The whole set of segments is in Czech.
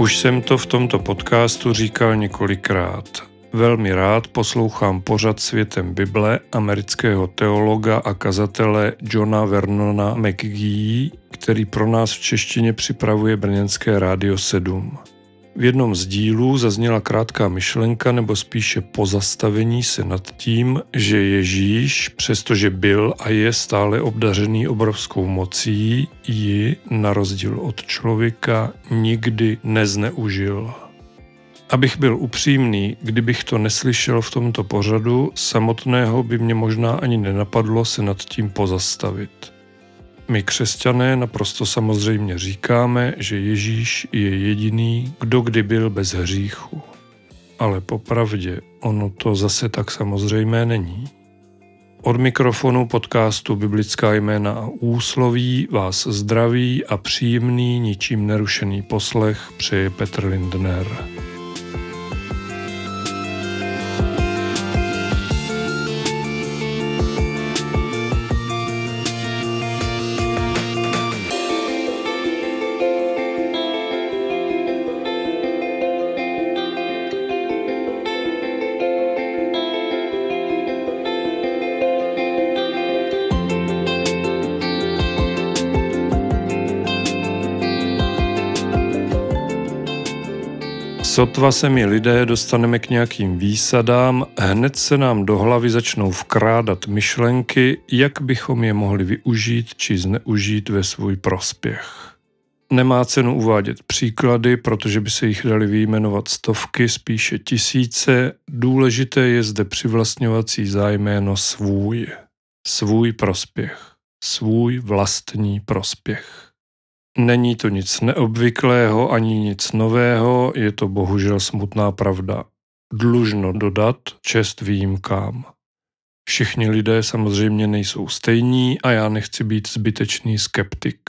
Už jsem to v tomto podcastu říkal několikrát. Velmi rád poslouchám pořad světem Bible amerického teologa a kazatele Johna Vernona McGee, který pro nás v češtině připravuje Brněnské rádio 7. V jednom z dílů zazněla krátká myšlenka nebo spíše pozastavení se nad tím, že Ježíš, přestože byl a je stále obdařený obrovskou mocí, ji, na rozdíl od člověka, nikdy nezneužil. Abych byl upřímný, kdybych to neslyšel v tomto pořadu, samotného by mě možná ani nenapadlo se nad tím pozastavit. My křesťané naprosto samozřejmě říkáme, že Ježíš je jediný, kdo kdy byl bez hříchu. Ale popravdě ono to zase tak samozřejmé není. Od mikrofonu podcastu Biblická jména a úsloví vás zdraví a příjemný, ničím nerušený poslech přeje Petr Lindner. Sotva se mi lidé dostaneme k nějakým výsadám, hned se nám do hlavy začnou vkrádat myšlenky, jak bychom je mohli využít či zneužít ve svůj prospěch. Nemá cenu uvádět příklady, protože by se jich dali vyjmenovat stovky, spíše tisíce. Důležité je zde přivlastňovací zájméno svůj. Svůj prospěch. Svůj vlastní prospěch. Není to nic neobvyklého ani nic nového, je to bohužel smutná pravda. Dlužno dodat čest výjimkám. Všichni lidé samozřejmě nejsou stejní a já nechci být zbytečný skeptik.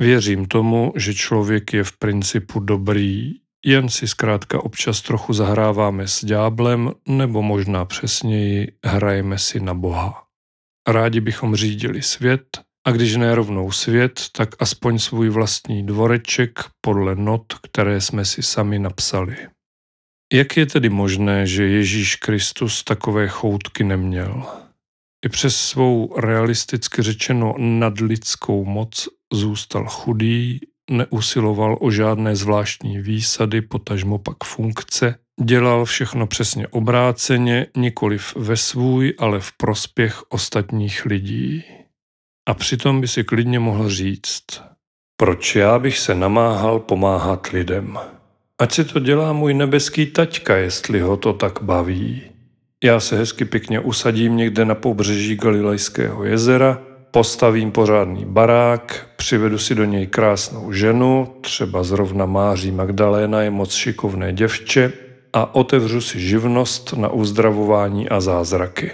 Věřím tomu, že člověk je v principu dobrý, jen si zkrátka občas trochu zahráváme s dňáblem, nebo možná přesněji hrajeme si na Boha. Rádi bychom řídili svět, a když ne rovnou svět, tak aspoň svůj vlastní dvoreček podle not, které jsme si sami napsali. Jak je tedy možné, že Ježíš Kristus takové choutky neměl? I přes svou realisticky řečeno nadlidskou moc zůstal chudý, neusiloval o žádné zvláštní výsady, potažmo pak funkce, dělal všechno přesně obráceně, nikoliv ve svůj, ale v prospěch ostatních lidí. A přitom by si klidně mohl říct, proč já bych se namáhal pomáhat lidem. Ať si to dělá můj nebeský taťka, jestli ho to tak baví. Já se hezky pěkně usadím někde na pobřeží Galilejského jezera, postavím pořádný barák, přivedu si do něj krásnou ženu, třeba zrovna Máří Magdaléna je moc šikovné děvče, a otevřu si živnost na uzdravování a zázraky.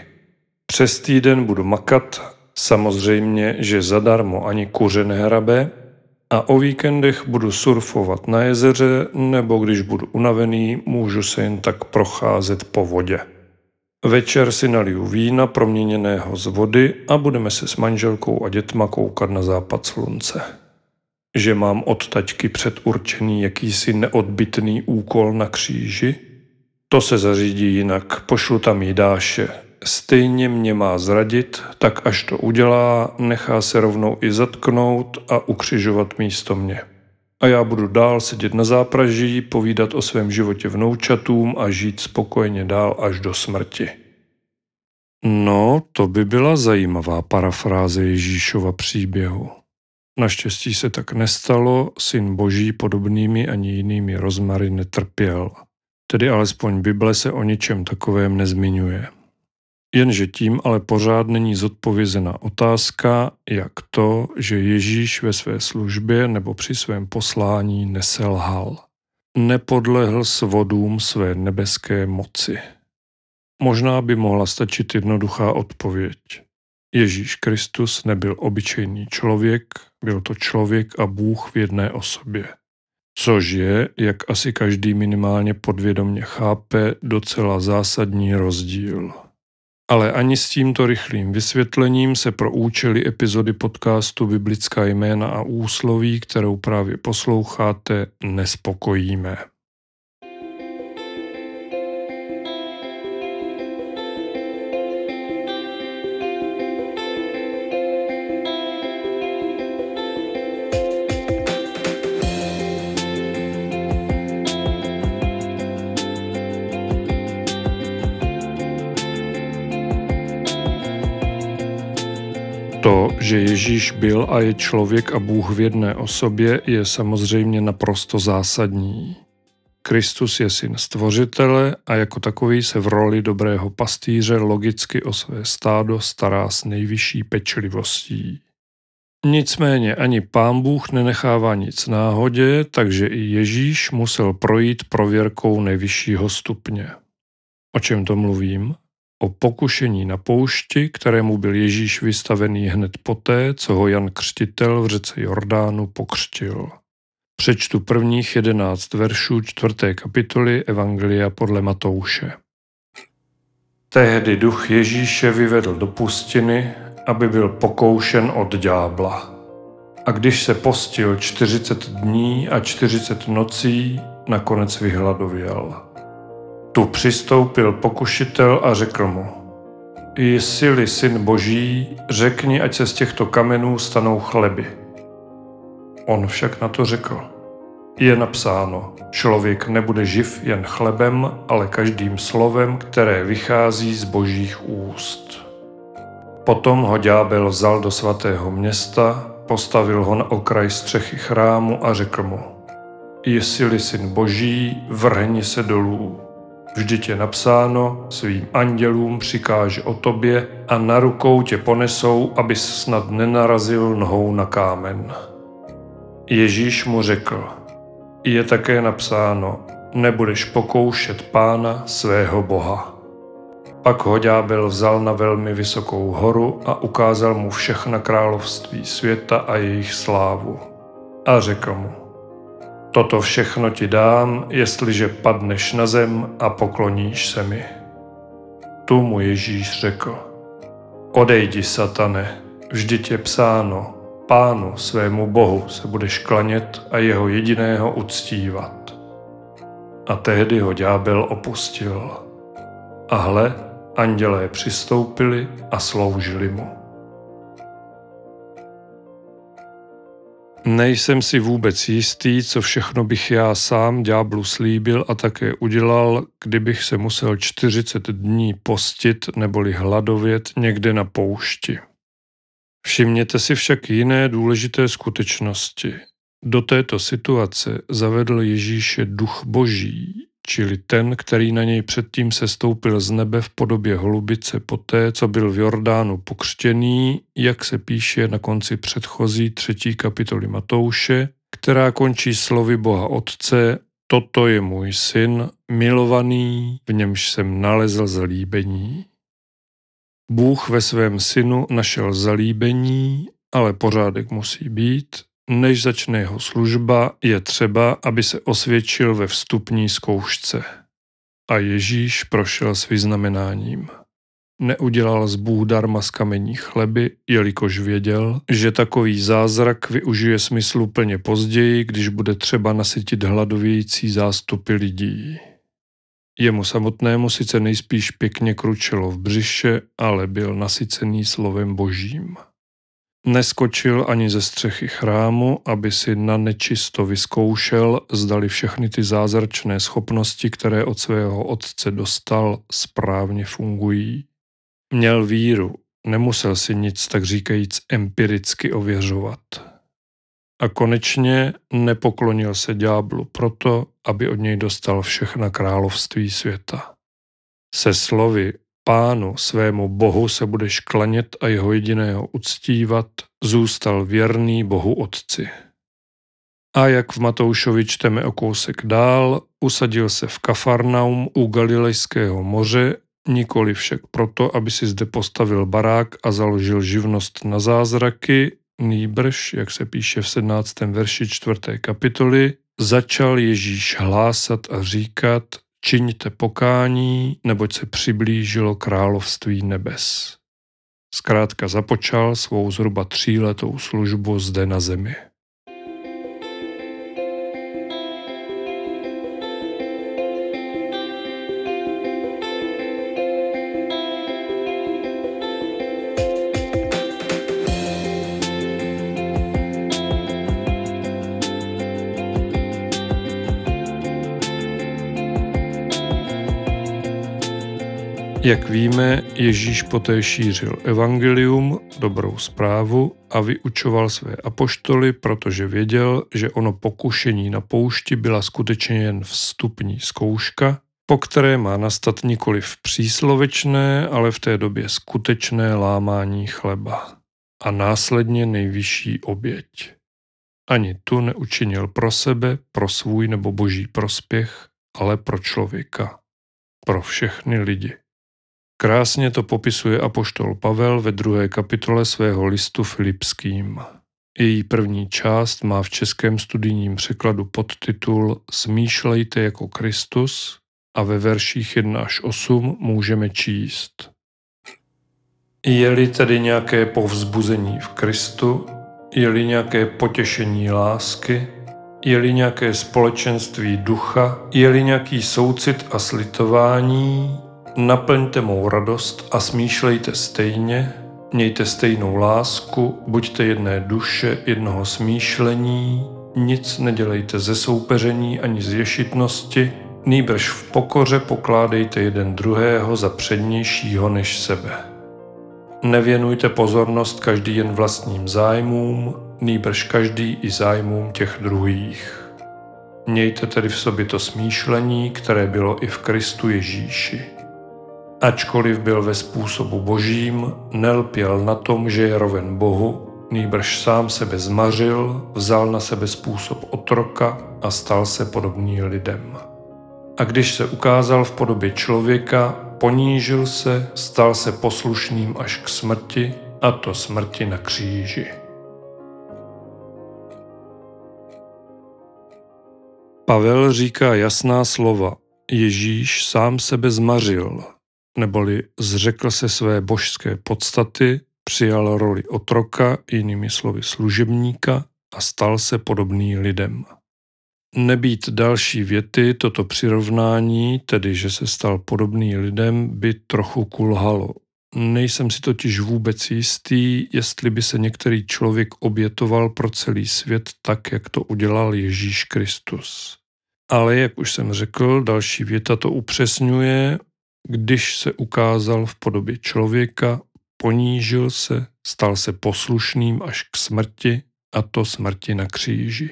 Přes týden budu makat Samozřejmě, že zadarmo ani kuře nehrabe a o víkendech budu surfovat na jezeře nebo když budu unavený, můžu se jen tak procházet po vodě. Večer si naliju vína proměněného z vody a budeme se s manželkou a dětma koukat na západ slunce. Že mám od taťky předurčený jakýsi neodbitný úkol na kříži? To se zařídí jinak, pošlu tam jídáše, Stejně mě má zradit, tak až to udělá, nechá se rovnou i zatknout a ukřižovat místo mě. A já budu dál sedět na zápraží, povídat o svém životě vnoučatům a žít spokojeně dál až do smrti. No, to by byla zajímavá parafráze Ježíšova příběhu. Naštěstí se tak nestalo, syn boží podobnými ani jinými rozmary netrpěl. Tedy alespoň Bible se o ničem takovém nezmiňuje. Jenže tím ale pořád není zodpovězena otázka, jak to, že Ježíš ve své službě nebo při svém poslání neselhal. Nepodlehl svodům své nebeské moci. Možná by mohla stačit jednoduchá odpověď. Ježíš Kristus nebyl obyčejný člověk, byl to člověk a Bůh v jedné osobě. Což je, jak asi každý minimálně podvědomně chápe, docela zásadní rozdíl. Ale ani s tímto rychlým vysvětlením se pro účely epizody podcastu Biblická jména a úsloví, kterou právě posloucháte, nespokojíme. Že Ježíš byl a je člověk a Bůh v jedné osobě, je samozřejmě naprosto zásadní. Kristus je syn stvořitele a jako takový se v roli dobrého pastýře logicky o své stádo stará s nejvyšší pečlivostí. Nicméně ani pán Bůh nenechává nic náhodě, takže i Ježíš musel projít prověrkou nejvyššího stupně. O čem to mluvím? O pokušení na poušti, kterému byl Ježíš vystavený hned poté, co ho Jan Křtitel v řece Jordánu pokřtil. Přečtu prvních jedenáct veršů čtvrté kapitoly Evangelia podle Matouše. Tehdy duch Ježíše vyvedl do pustiny, aby byl pokoušen od ďábla. A když se postil čtyřicet dní a čtyřicet nocí, nakonec vyhladověl. Tu přistoupil pokušitel a řekl mu, jsi-li syn boží, řekni, ať se z těchto kamenů stanou chleby. On však na to řekl, je napsáno, člověk nebude živ jen chlebem, ale každým slovem, které vychází z božích úst. Potom ho ďábel vzal do svatého města, postavil ho na okraj střechy chrámu a řekl mu, jsi-li syn boží, vrhni se dolů, Vždyť je napsáno, svým andělům přikáže o tobě a na rukou tě ponesou, abys snad nenarazil nohou na kámen. Ježíš mu řekl, je také napsáno, nebudeš pokoušet pána svého boha. Pak ho ďábel vzal na velmi vysokou horu a ukázal mu všechna království světa a jejich slávu. A řekl mu, Toto všechno ti dám, jestliže padneš na zem a pokloníš se mi. Tu mu Ježíš řekl, odejdi satane, vždyť je psáno, pánu svému bohu se budeš klanět a jeho jediného uctívat. A tehdy ho ďábel opustil. A hle, andělé přistoupili a sloužili mu. Nejsem si vůbec jistý, co všechno bych já sám ďáblu slíbil a také udělal, kdybych se musel 40 dní postit neboli hladovět někde na poušti. Všimněte si však jiné důležité skutečnosti. Do této situace zavedl Ježíše duch boží, čili ten, který na něj předtím se stoupil z nebe v podobě holubice poté, co byl v Jordánu pokřtěný, jak se píše na konci předchozí třetí kapitoly Matouše, která končí slovy Boha Otce, toto je můj syn, milovaný, v němž jsem nalezl zalíbení. Bůh ve svém synu našel zalíbení, ale pořádek musí být, než začne jeho služba, je třeba, aby se osvědčil ve vstupní zkoušce. A Ježíš prošel s vyznamenáním. Neudělal z Bůh darma z kamení chleby, jelikož věděl, že takový zázrak využije smyslu plně později, když bude třeba nasytit hladovějící zástupy lidí. Jemu samotnému sice nejspíš pěkně kručelo v břiše, ale byl nasycený slovem božím. Neskočil ani ze střechy chrámu, aby si na nečisto vyzkoušel, zdali všechny ty zázračné schopnosti, které od svého otce dostal, správně fungují. Měl víru, nemusel si nic tak říkajíc empiricky ověřovat. A konečně nepoklonil se ďáblu proto, aby od něj dostal všechna království světa. Se slovy Pánu svému Bohu se budeš klanět a jeho jediného uctívat, zůstal věrný Bohu Otci. A jak v Matoušovi čteme o kousek dál, usadil se v Kafarnaum u Galilejského moře, nikoli však proto, aby si zde postavil barák a založil živnost na zázraky, nýbrž, jak se píše v 17. verši 4. kapitoly, začal Ježíš hlásat a říkat, čiňte pokání, neboť se přiblížilo království nebes. Zkrátka započal svou zhruba tříletou službu zde na zemi. Jak víme, Ježíš poté šířil evangelium, dobrou zprávu a vyučoval své apoštoly, protože věděl, že ono pokušení na poušti byla skutečně jen vstupní zkouška, po které má nastat nikoli v příslovečné, ale v té době skutečné lámání chleba a následně nejvyšší oběť. Ani tu neučinil pro sebe, pro svůj nebo boží prospěch, ale pro člověka, pro všechny lidi. Krásně to popisuje apoštol Pavel ve druhé kapitole svého listu Filipským. Její první část má v českém studijním překladu podtitul Smýšlejte jako Kristus a ve verších 1 až 8 můžeme číst. Je-li tedy nějaké povzbuzení v Kristu, je-li nějaké potěšení lásky, je-li nějaké společenství ducha, je-li nějaký soucit a slitování, Naplňte mou radost a smýšlejte stejně, mějte stejnou lásku, buďte jedné duše, jednoho smýšlení, nic nedělejte ze soupeření ani z ješitnosti, nýbrž v pokoře pokládejte jeden druhého za přednějšího než sebe. Nevěnujte pozornost každý jen vlastním zájmům, nýbrž každý i zájmům těch druhých. Mějte tedy v sobě to smýšlení, které bylo i v Kristu Ježíši. Ačkoliv byl ve způsobu božím, nelpěl na tom, že je roven Bohu, nýbrž sám sebe zmařil, vzal na sebe způsob otroka a stal se podobný lidem. A když se ukázal v podobě člověka, ponížil se, stal se poslušným až k smrti, a to smrti na kříži. Pavel říká jasná slova. Ježíš sám sebe zmařil, neboli zřekl se své božské podstaty, přijal roli otroka, jinými slovy služebníka, a stal se podobný lidem. Nebýt další věty, toto přirovnání, tedy že se stal podobný lidem, by trochu kulhalo. Nejsem si totiž vůbec jistý, jestli by se některý člověk obětoval pro celý svět tak, jak to udělal Ježíš Kristus. Ale jak už jsem řekl, další věta to upřesňuje, když se ukázal v podobě člověka, ponížil se, stal se poslušným až k smrti, a to smrti na kříži.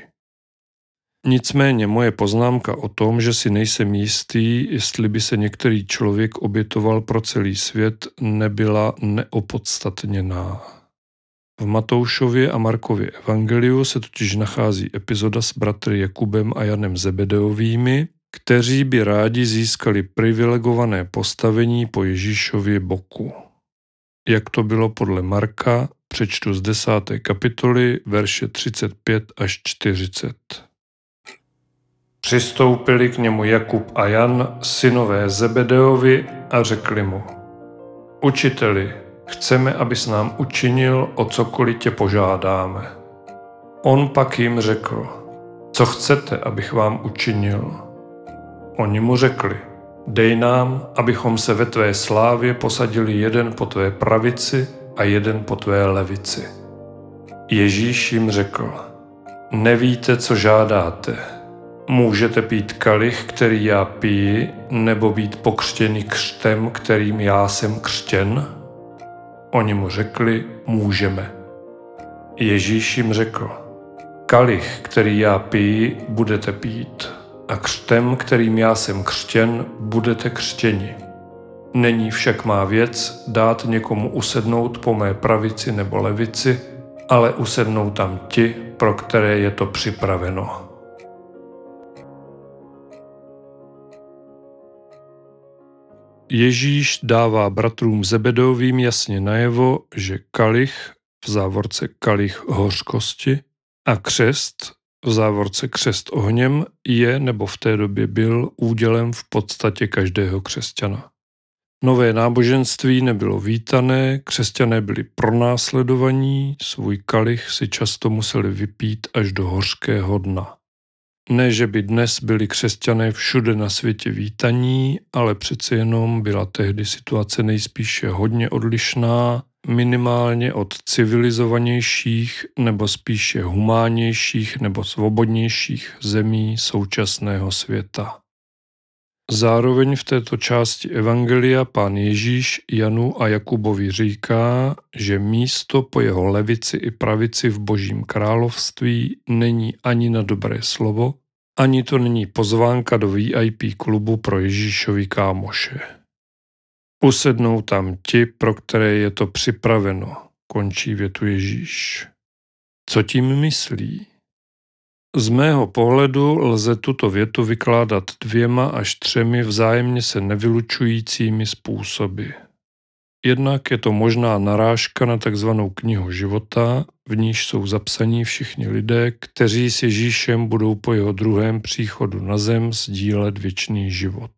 Nicméně moje poznámka o tom, že si nejsem jistý, jestli by se některý člověk obětoval pro celý svět, nebyla neopodstatněná. V Matoušově a Markově evangeliu se totiž nachází epizoda s bratry Jakubem a Janem Zebedeovými, kteří by rádi získali privilegované postavení po Ježíšově boku. Jak to bylo podle Marka, přečtu z desáté kapitoly, verše 35 až 40. Přistoupili k němu Jakub a Jan, synové Zebedeovi, a řekli mu, Učiteli, chceme, abys nám učinil, o cokoliv tě požádáme. On pak jim řekl, co chcete, abych vám učinil? Oni mu řekli, dej nám, abychom se ve tvé slávě posadili jeden po tvé pravici a jeden po tvé levici. Ježíš jim řekl, nevíte, co žádáte. Můžete pít kalich, který já piji, nebo být pokřtěný křtem, kterým já jsem křtěn? Oni mu řekli, můžeme. Ježíš jim řekl, kalich, který já piji, budete pít a křtem, kterým já jsem křtěn, budete křtěni. Není však má věc dát někomu usednout po mé pravici nebo levici, ale usednou tam ti, pro které je to připraveno. Ježíš dává bratrům Zebedovým jasně najevo, že kalich, v závorce kalich hořkosti, a křest, v závorce křest ohněm je nebo v té době byl údělem v podstatě každého křesťana. Nové náboženství nebylo vítané, křesťané byli pronásledovaní, svůj kalich si často museli vypít až do hořkého dna. Ne, že by dnes byli křesťané všude na světě vítaní, ale přece jenom byla tehdy situace nejspíše hodně odlišná, minimálně od civilizovanějších nebo spíše humánnějších nebo svobodnějších zemí současného světa. Zároveň v této části Evangelia pán Ježíš Janu a Jakubovi říká, že místo po jeho levici i pravici v božím království není ani na dobré slovo, ani to není pozvánka do VIP klubu pro Ježíšovi kámoše. Usednou tam ti, pro které je to připraveno, končí větu Ježíš. Co tím myslí? Z mého pohledu lze tuto větu vykládat dvěma až třemi vzájemně se nevylučujícími způsoby. Jednak je to možná narážka na takzvanou knihu života, v níž jsou zapsaní všichni lidé, kteří s Ježíšem budou po jeho druhém příchodu na zem sdílet věčný život.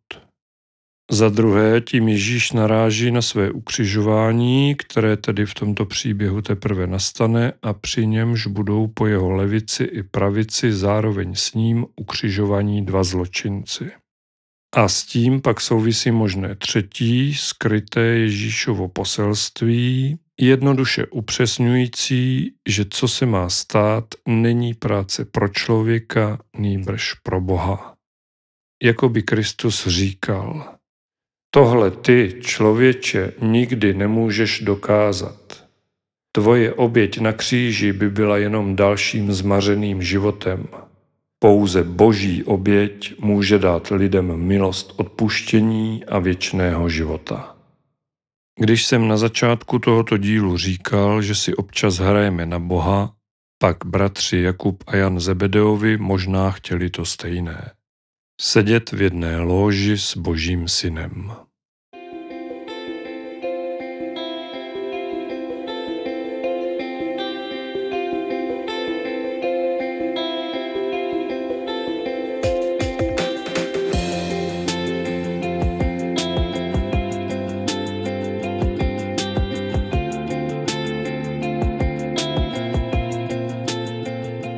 Za druhé, tím Ježíš naráží na své ukřižování, které tedy v tomto příběhu teprve nastane a při němž budou po jeho levici i pravici zároveň s ním ukřižovaní dva zločinci. A s tím pak souvisí možné třetí, skryté Ježíšovo poselství, jednoduše upřesňující, že co se má stát, není práce pro člověka, nýbrž pro Boha. Jako by Kristus říkal, tohle ty, člověče, nikdy nemůžeš dokázat. Tvoje oběť na kříži by byla jenom dalším zmařeným životem. Pouze boží oběť může dát lidem milost odpuštění a věčného života. Když jsem na začátku tohoto dílu říkal, že si občas hrajeme na Boha, pak bratři Jakub a Jan Zebedeovi možná chtěli to stejné. Sedět v jedné lóži s Božím synem.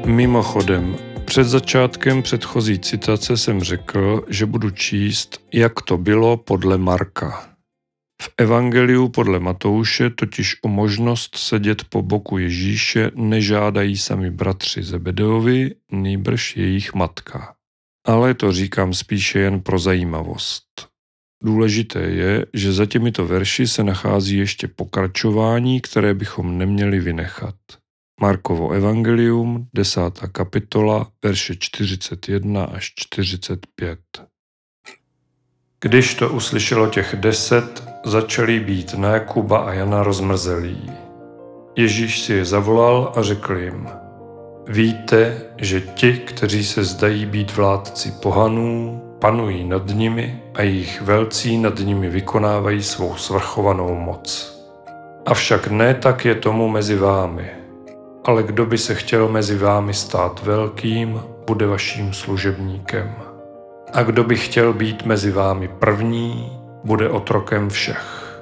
Mimochodem, před začátkem předchozí citace jsem řekl, že budu číst, jak to bylo podle Marka. V Evangeliu podle Matouše totiž o možnost sedět po boku Ježíše nežádají sami bratři Zebedeovi, nýbrž jejich matka. Ale to říkám spíše jen pro zajímavost. Důležité je, že za těmito verši se nachází ještě pokračování, které bychom neměli vynechat. Markovo evangelium, 10. kapitola, verše 41 až 45. Když to uslyšelo těch deset, začali být na Jakuba a Jana rozmrzelí. Ježíš si je zavolal a řekl jim, víte, že ti, kteří se zdají být vládci pohanů, panují nad nimi a jejich velcí nad nimi vykonávají svou svrchovanou moc. Avšak ne tak je tomu mezi vámi – ale kdo by se chtěl mezi vámi stát velkým, bude vaším služebníkem. A kdo by chtěl být mezi vámi první, bude otrokem všech.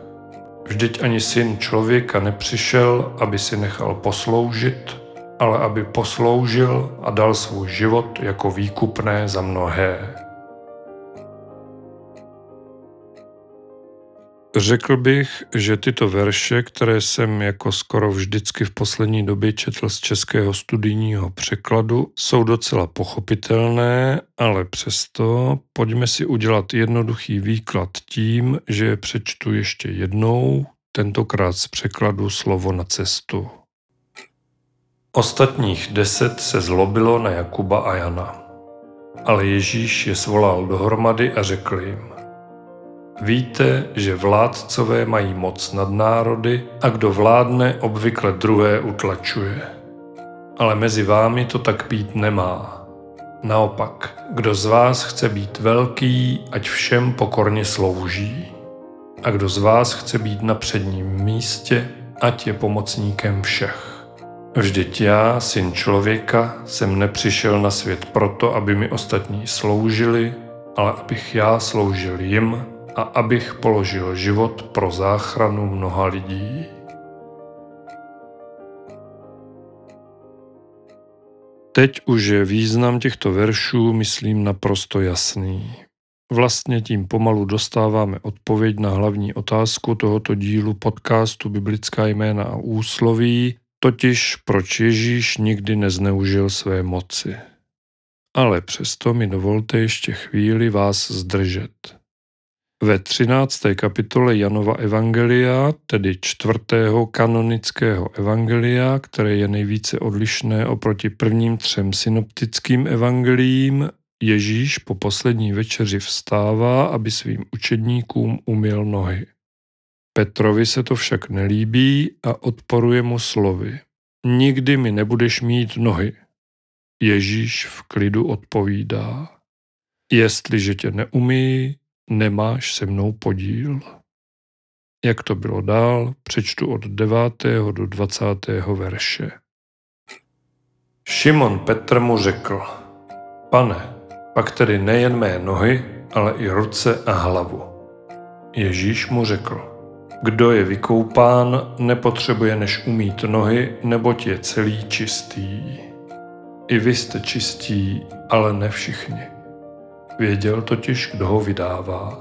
Vždyť ani syn člověka nepřišel, aby si nechal posloužit, ale aby posloužil a dal svůj život jako výkupné za mnohé. Řekl bych, že tyto verše, které jsem jako skoro vždycky v poslední době četl z českého studijního překladu, jsou docela pochopitelné, ale přesto pojďme si udělat jednoduchý výklad tím, že je přečtu ještě jednou, tentokrát z překladu slovo na cestu. Ostatních deset se zlobilo na Jakuba a Jana. Ale Ježíš je svolal dohromady a řekl jim, Víte, že vládcové mají moc nad národy a kdo vládne, obvykle druhé utlačuje. Ale mezi vámi to tak být nemá. Naopak, kdo z vás chce být velký, ať všem pokorně slouží. A kdo z vás chce být na předním místě, ať je pomocníkem všech. Vždyť já, syn člověka, jsem nepřišel na svět proto, aby mi ostatní sloužili, ale abych já sloužil jim a abych položil život pro záchranu mnoha lidí. Teď už je význam těchto veršů, myslím, naprosto jasný. Vlastně tím pomalu dostáváme odpověď na hlavní otázku tohoto dílu podcastu Biblická jména a úsloví, totiž proč Ježíš nikdy nezneužil své moci. Ale přesto mi dovolte ještě chvíli vás zdržet. Ve 13. kapitole Janova Evangelia, tedy čtvrtého kanonického evangelia, které je nejvíce odlišné oproti prvním třem synoptickým evangeliím, Ježíš po poslední večeři vstává, aby svým učedníkům umyl nohy. Petrovi se to však nelíbí a odporuje mu slovy. Nikdy mi nebudeš mít nohy. Ježíš v klidu odpovídá. Jestliže tě neumí, nemáš se mnou podíl. Jak to bylo dál, přečtu od 9. do 20. verše. Šimon Petr mu řekl, pane, pak tedy nejen mé nohy, ale i ruce a hlavu. Ježíš mu řekl, kdo je vykoupán, nepotřebuje než umít nohy, neboť je celý čistý. I vy jste čistí, ale ne všichni. Věděl totiž, kdo ho vydává.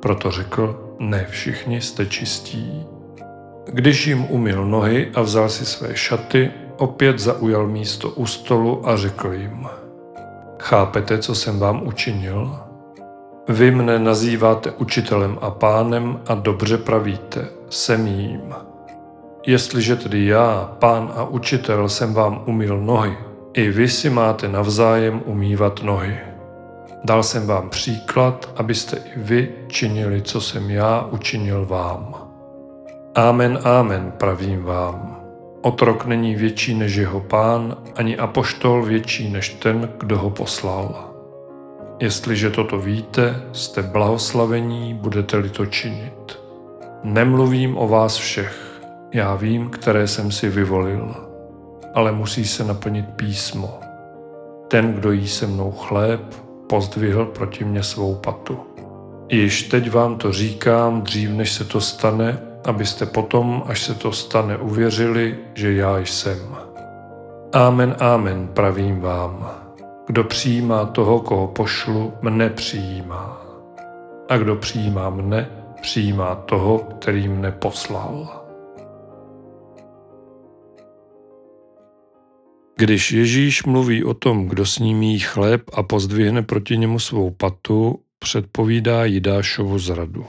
Proto řekl, ne všichni jste čistí. Když jim umyl nohy a vzal si své šaty, opět zaujal místo u stolu a řekl jim, chápete, co jsem vám učinil? Vy mne nazýváte učitelem a pánem a dobře pravíte, jsem jím. Jestliže tedy já, pán a učitel, jsem vám umyl nohy, i vy si máte navzájem umývat nohy. Dal jsem vám příklad, abyste i vy činili, co jsem já učinil vám. Amen, amen, pravím vám. Otrok není větší než jeho pán, ani apoštol větší než ten, kdo ho poslal. Jestliže toto víte, jste blahoslavení, budete-li to činit. Nemluvím o vás všech, já vím, které jsem si vyvolil, ale musí se naplnit písmo. Ten, kdo jí se mnou chléb, pozdvihl proti mně svou patu. Již teď vám to říkám dřív, než se to stane, abyste potom, až se to stane, uvěřili, že já jsem. Amen, amen, pravím vám. Kdo přijímá toho, koho pošlu, mne přijímá. A kdo přijímá mne, přijímá toho, který mne poslal. Když Ježíš mluví o tom, kdo s ním jí chléb a pozdvihne proti němu svou patu, předpovídá Jidášovu zradu.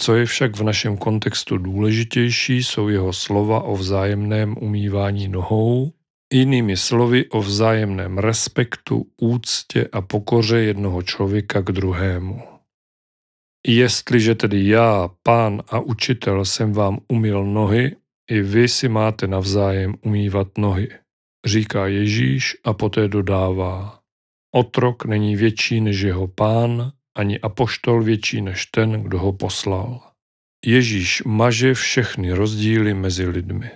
Co je však v našem kontextu důležitější, jsou jeho slova o vzájemném umývání nohou Jinými slovy o vzájemném respektu, úctě a pokoře jednoho člověka k druhému. Jestliže tedy já, pán a učitel, jsem vám umyl nohy, i vy si máte navzájem umývat nohy, říká Ježíš a poté dodává. Otrok není větší než jeho pán, ani apoštol větší než ten, kdo ho poslal. Ježíš maže všechny rozdíly mezi lidmi.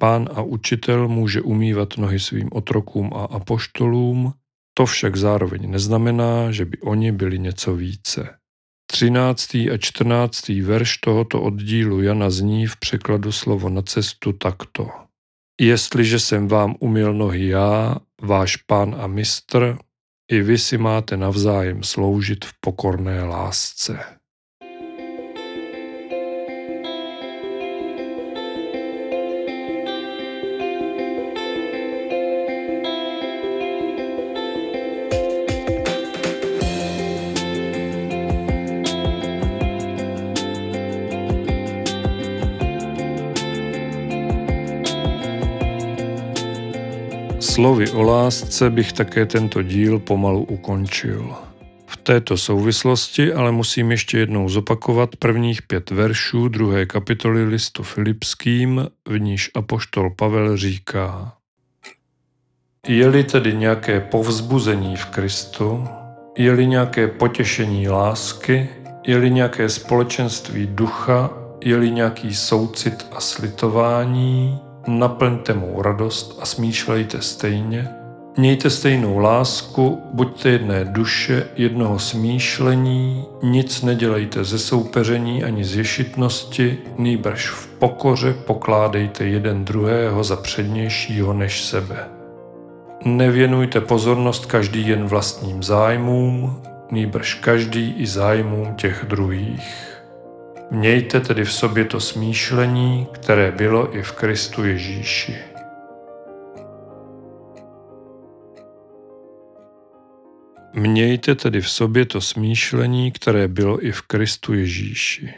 Pán a učitel může umývat nohy svým otrokům a apoštolům, to však zároveň neznamená, že by oni byli něco více. 13. a 14. verš tohoto oddílu Jana zní v překladu slovo na cestu takto. Jestliže jsem vám umyl nohy já, váš pán a mistr, i vy si máte navzájem sloužit v pokorné lásce. Slovy o lásce bych také tento díl pomalu ukončil. V této souvislosti ale musím ještě jednou zopakovat prvních pět veršů druhé kapitoly listu Filipským, v níž apoštol Pavel říká Je-li tedy nějaké povzbuzení v Kristu, je-li nějaké potěšení lásky, je-li nějaké společenství ducha, je-li nějaký soucit a slitování, naplňte mou radost a smýšlejte stejně, Mějte stejnou lásku, buďte jedné duše, jednoho smýšlení, nic nedělejte ze soupeření ani z ješitnosti, nýbrž v pokoře pokládejte jeden druhého za přednějšího než sebe. Nevěnujte pozornost každý jen vlastním zájmům, nýbrž každý i zájmům těch druhých. Mějte tedy v sobě to smýšlení, které bylo i v Kristu Ježíši. Mějte tedy v sobě to smýšlení, které bylo i v Kristu Ježíši.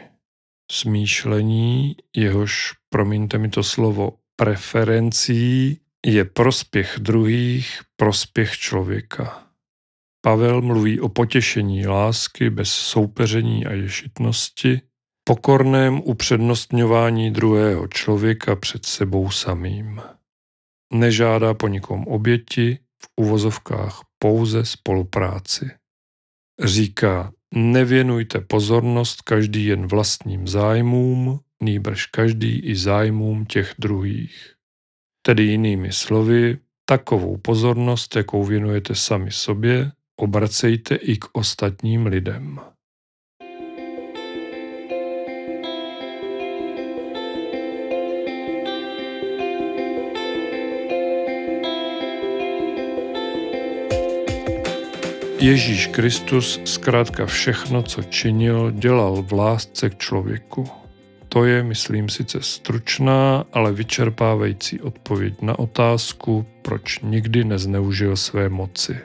Smýšlení, jehož, promiňte mi to slovo, preferencí je prospěch druhých, prospěch člověka. Pavel mluví o potěšení lásky bez soupeření a ješitnosti, pokorném upřednostňování druhého člověka před sebou samým. Nežádá po nikom oběti, v uvozovkách pouze spolupráci. Říká, nevěnujte pozornost každý jen vlastním zájmům, nýbrž každý i zájmům těch druhých. Tedy jinými slovy, takovou pozornost, jakou věnujete sami sobě, obracejte i k ostatním lidem. Ježíš Kristus zkrátka všechno, co činil, dělal v lásce k člověku. To je, myslím, sice stručná, ale vyčerpávající odpověď na otázku, proč nikdy nezneužil své moci.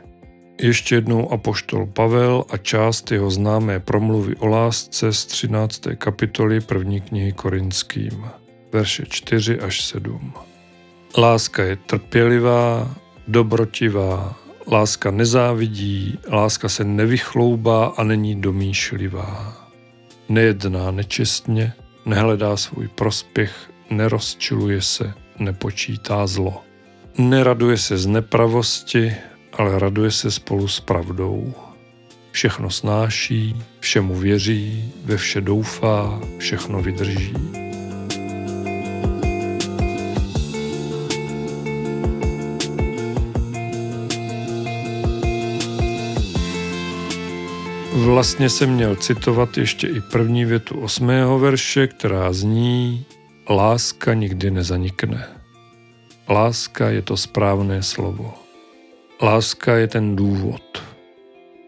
Ještě jednou apoštol Pavel a část jeho známé promluvy o lásce z 13. kapitoly první knihy Korinským, verše 4 až 7. Láska je trpělivá, dobrotivá, Láska nezávidí, láska se nevychloubá a není domýšlivá. Nejedná nečestně, nehledá svůj prospěch, nerozčiluje se, nepočítá zlo. Neraduje se z nepravosti, ale raduje se spolu s pravdou. Všechno snáší, všemu věří, ve vše doufá, všechno vydrží. Vlastně jsem měl citovat ještě i první větu osmého verše, která zní Láska nikdy nezanikne. Láska je to správné slovo. Láska je ten důvod.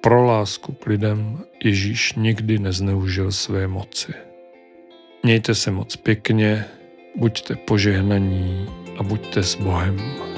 Pro lásku k lidem Ježíš nikdy nezneužil své moci. Mějte se moc pěkně, buďte požehnaní a buďte s Bohem.